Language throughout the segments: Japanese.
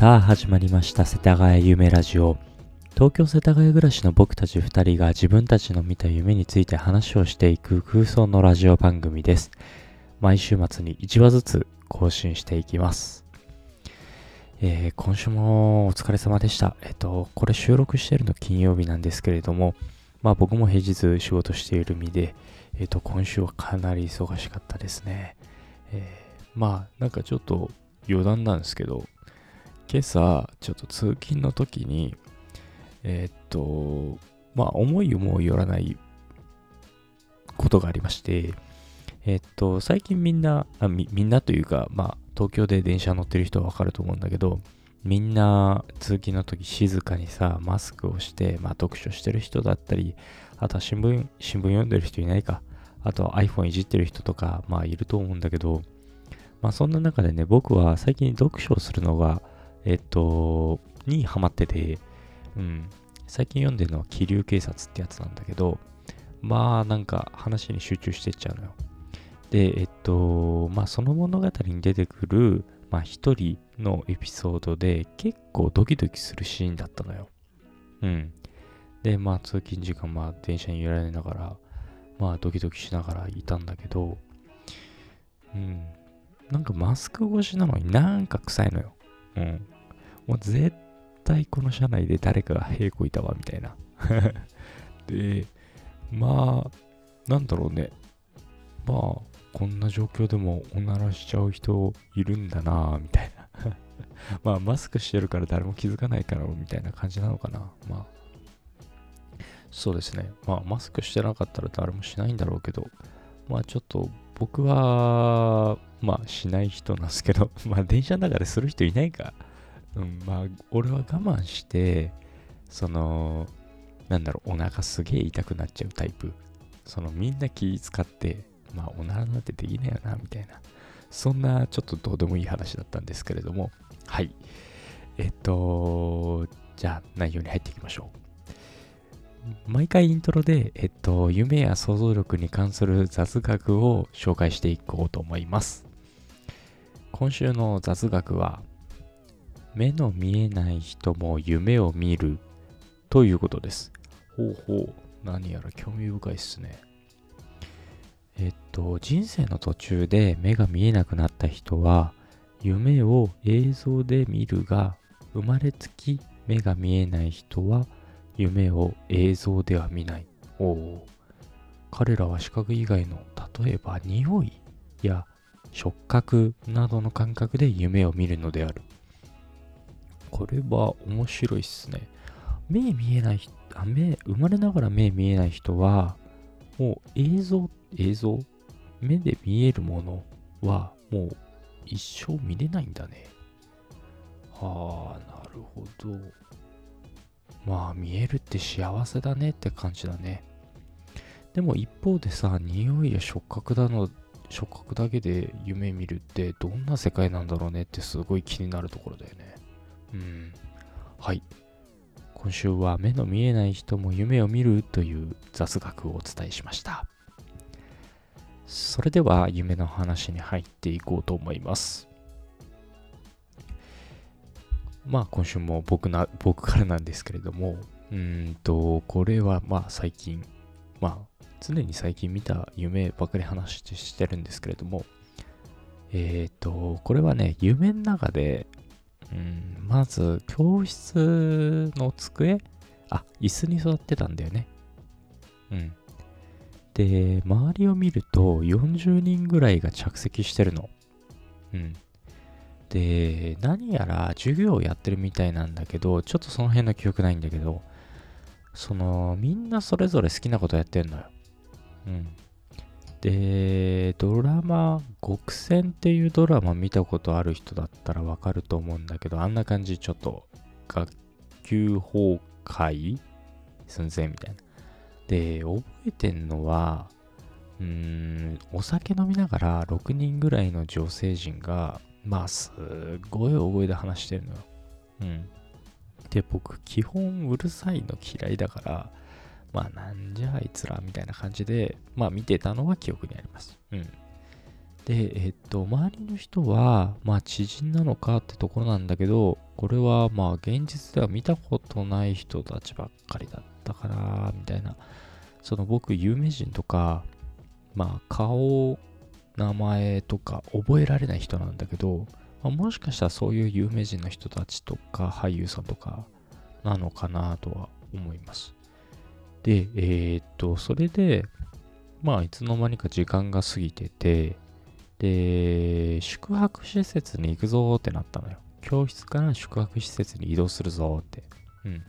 さあ始まりました世田谷夢ラジオ。東京世田谷暮らしの僕たち2人が自分たちの見た夢について話をしていく空想のラジオ番組です。毎週末に1話ずつ更新していきます。えー、今週もお疲れ様でした。えっとこれ収録してるの金曜日なんですけれどもまあ僕も平日仕事している身でえっと今週はかなり忙しかったですね。え、まあなんかちょっと余談なんですけど今朝、ちょっと通勤の時に、えー、っと、まあ、思いもよらないことがありまして、えー、っと、最近みんなみ、みんなというか、まあ、東京で電車乗ってる人はわかると思うんだけど、みんな通勤の時静かにさ、マスクをして、まあ、読書してる人だったり、あとは新聞、新聞読んでる人いないか、あとは iPhone いじってる人とか、まあ、いると思うんだけど、まあ、そんな中でね、僕は最近読書をするのが、えっと、にハマってて、うん、最近読んでるのは気流警察ってやつなんだけど、まあなんか話に集中してっちゃうのよ。で、えっと、まあその物語に出てくる、まあ一人のエピソードで結構ドキドキするシーンだったのよ。うん。で、まあ通勤時間、まあ電車に揺られながら、まあドキドキしながらいたんだけど、うん。なんかマスク越しなのになんか臭いのよ。うん。もう絶対この車内で誰かが平行いたわ、みたいな。で、まあ、なんだろうね。まあ、こんな状況でもおならしちゃう人いるんだなみたいな。まあ、マスクしてるから誰も気づかないから、みたいな感じなのかな。まあ、そうですね。まあ、マスクしてなかったら誰もしないんだろうけど、まあ、ちょっと僕は、まあしない人なんですけど、まあ電車の中でする人いないか。うん、まあ俺は我慢して、その、なんだろう、お腹すげえ痛くなっちゃうタイプ。そのみんな気使って、まあおならなんてできないよな、みたいな。そんなちょっとどうでもいい話だったんですけれども、はい。えっと、じゃあ内容に入っていきましょう。毎回イントロで、えっと、夢や想像力に関する雑学を紹介していこうと思います。今週の雑学は、目の見えない人も夢を見るということです。ほうほう、何やら興味深いっすね。えっと、人生の途中で目が見えなくなった人は、夢を映像で見るが、生まれつき目が見えない人は、夢を映像では見ない。おお。彼らは視覚以外の、例えば匂いや触覚などの感覚で夢を見るのである。これは面白いっすね。目見えない人、あ目、生まれながら目見えない人は、もう映像、映像目で見えるものはもう一生見れないんだね。はあ、なるほど。まあ見えるって幸せだねって感じだね。でも一方でさ、匂いや触覚だの触覚だけで夢見るってどんな世界なんだろうねってすごい気になるところだよね。うん。はい。今週は目の見えない人も夢を見るという雑学をお伝えしました。それでは夢の話に入っていこうと思います。まあ今週も僕な僕からなんですけれども、うんと、これはまあ最近、まあ常に最近見た夢ばかり話してるんですけれども、えっ、ー、と、これはね、夢の中で、うん、まず教室の机あ、椅子に座ってたんだよね。うん。で、周りを見ると40人ぐらいが着席してるの。うん。で、何やら授業をやってるみたいなんだけど、ちょっとその辺の記憶ないんだけど、その、みんなそれぞれ好きなことやってんのよ。うん。で、ドラマ、極戦っていうドラマ見たことある人だったらわかると思うんだけど、あんな感じ、ちょっと、学級崩壊？寸前みたいな。で、覚えてんのは、うーん、お酒飲みながら6人ぐらいの女性陣が、まあ、すっごい大声で話してるのよ。うん。で、僕、基本うるさいの嫌いだから、まあなんじゃあいつらみたいな感じで、まあ見てたのは記憶にあります。うん。で、えっと、周りの人は、まあ、知人なのかってところなんだけど、これは、まあ、現実では見たことない人たちばっかりだったから、みたいな。その僕、有名人とか、まあ、顔、名前とか覚えられない人なんだけど、まあ、もしかしたらそういう有名人の人たちとか、俳優さんとか、なのかなとは思います。で、えー、っと、それで、まあ、いつの間にか時間が過ぎてて、で、宿泊施設に行くぞってなったのよ。教室から宿泊施設に移動するぞって。うん。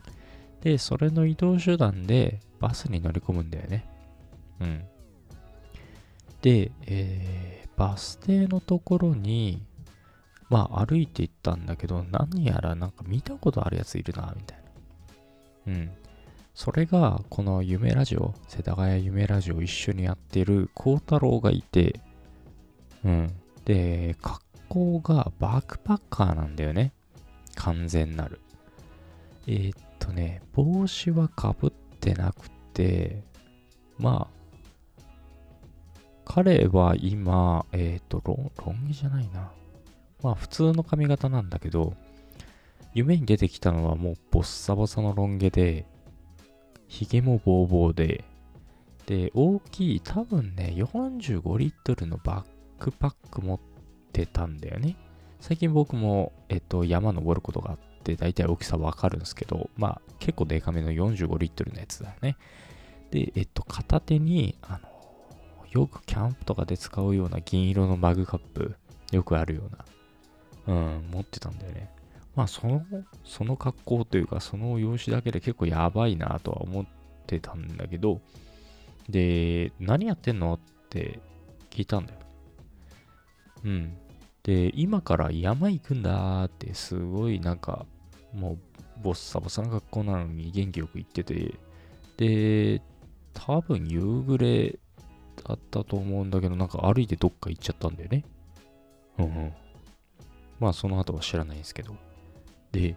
で、それの移動手段でバスに乗り込むんだよね。うん。で、えー、バス停のところに、まあ歩いて行ったんだけど、何やらなんか見たことあるやついるな、みたいな。うん。それが、この夢ラジオ、世田谷夢ラジオ一緒にやってる孝太郎がいて、うん。で、格好がバックパッカーなんだよね。完全なる。えー、っとね、帽子はかぶってなくて、まあ、彼は今、えー、とロン、毛じゃないな。まあ、普通の髪型なんだけど、夢に出てきたのはもうボッサボサのロン毛で、ヒゲもボーボーで、で、大きい、多分ね、45リットルのバックパック持ってたんだよね。最近僕も、えっと、山登ることがあって、大体大きさわかるんですけど、まあ、結構デカめの45リットルのやつだよね。で、えっと、片手に、あの、よくキャンプとかで使うような銀色のマグカップ、よくあるような、うん、持ってたんだよね。まあその、その格好というか、その容姿だけで結構やばいなとは思ってたんだけど、で、何やってんのって聞いたんだよ。うん。で、今から山行くんだってすごいなんか、もうボッサボサな格好なのに元気よく行ってて、で、多分夕暮れだったと思うんだけど、なんか歩いてどっか行っちゃったんだよね。うんうん。まあその後は知らないんですけど。で、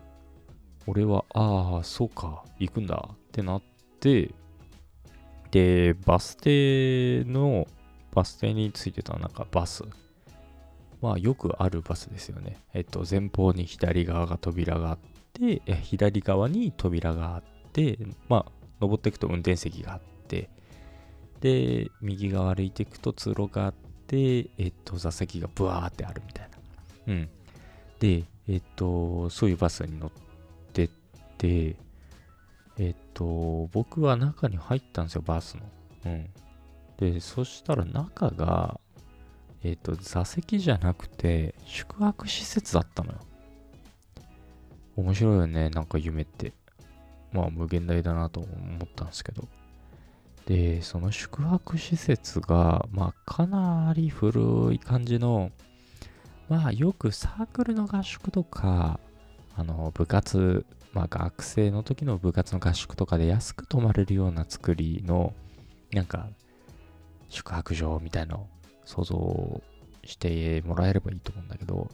俺は、ああ、そうか、行くんだってなって、で、バス停の、バス停についてたなんかバス。まあよくあるバスですよね。えっと、前方に左側が扉があって、左側に扉があって、まあ、登っていくと運転席があって、で、右側歩いていくと通路があって、えっと、座席がブワーってあるみたいな。うん。で、えっと、そういうバスに乗ってって、えっと、僕は中に入ったんですよ、バスの。うん。で、そしたら中が、えっと、座席じゃなくて、宿泊施設だったのよ。面白いよね、なんか夢って。まあ、無限大だなと思ったんですけど。で、その宿泊施設が、まあ、かなり古い感じの、まあよくサークルの合宿とか、あの部活、まあ学生の時の部活の合宿とかで安く泊まれるような作りの、なんか宿泊場みたいなの想像してもらえればいいと思うんだけど、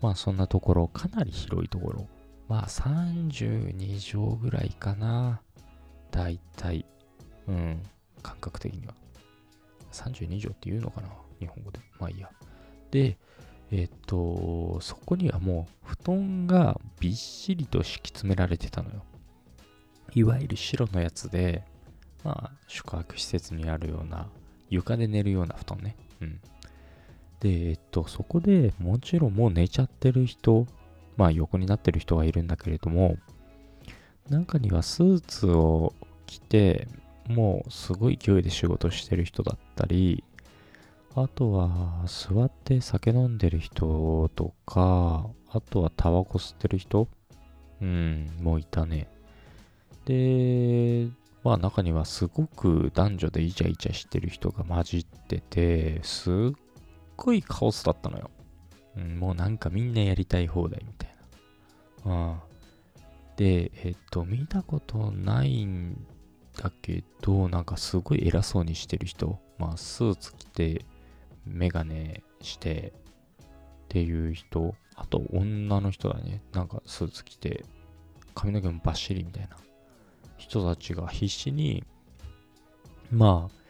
まあそんなところ、かなり広いところ。まあ32畳ぐらいかな。だいたい。うん。感覚的には。32畳って言うのかな？日本語で。まあいいや。で、えっと、そこにはもう布団がびっしりと敷き詰められてたのよ。いわゆる白のやつで、まあ、宿泊施設にあるような、床で寝るような布団ね。うん。で、えっと、そこでもちろんもう寝ちゃってる人、まあ横になってる人がいるんだけれども、中にはスーツを着て、もうすごい勢いで仕事してる人だったり、あとは、座って酒飲んでる人とか、あとはタバコ吸ってる人うん、もういたね。で、まあ中にはすごく男女でイチャイチャしてる人が混じってて、すっごいカオスだったのよ。うん、もうなんかみんなやりたい放題みたいな。ああで、えっと、見たことないんだけど、なんかすごい偉そうにしてる人。まあスーツ着て、メガネしてっていう人、あと女の人だね。なんかスーツ着て、髪の毛もバッシリみたいな人たちが必死に、まあ、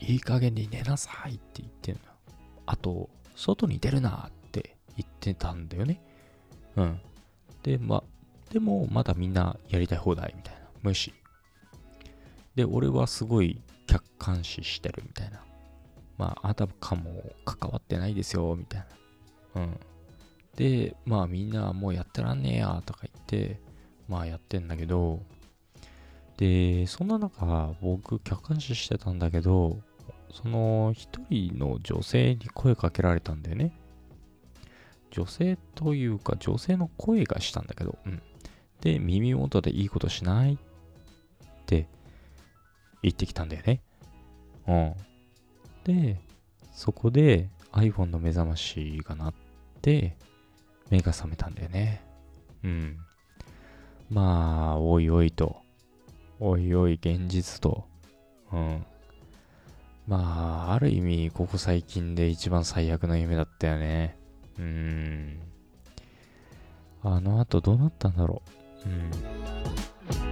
いい加減に寝なさいって言ってんの。あと、外に出るなって言ってたんだよね。うん。で、まあ、でも、まだみんなやりたい放題みたいな。無視。で、俺はすごい客観視してるみたいな。まあ、あたかも関わってないですよ、みたいな。うん。で、まあみんなもうやってらんねえや、とか言って、まあやってんだけど、で、そんな中、僕客観視してたんだけど、その一人の女性に声かけられたんだよね。女性というか女性の声がしたんだけど、うん。で、耳元でいいことしないっ言ってきたんだよね。うん。で、そこで iPhone の目覚ましが鳴って、目が覚めたんだよね。うん。まあ、おいおいと。おいおい現実と。うん。まあ、ある意味、ここ最近で一番最悪の夢だったよね。うん。あの後どうなったんだろう。うん。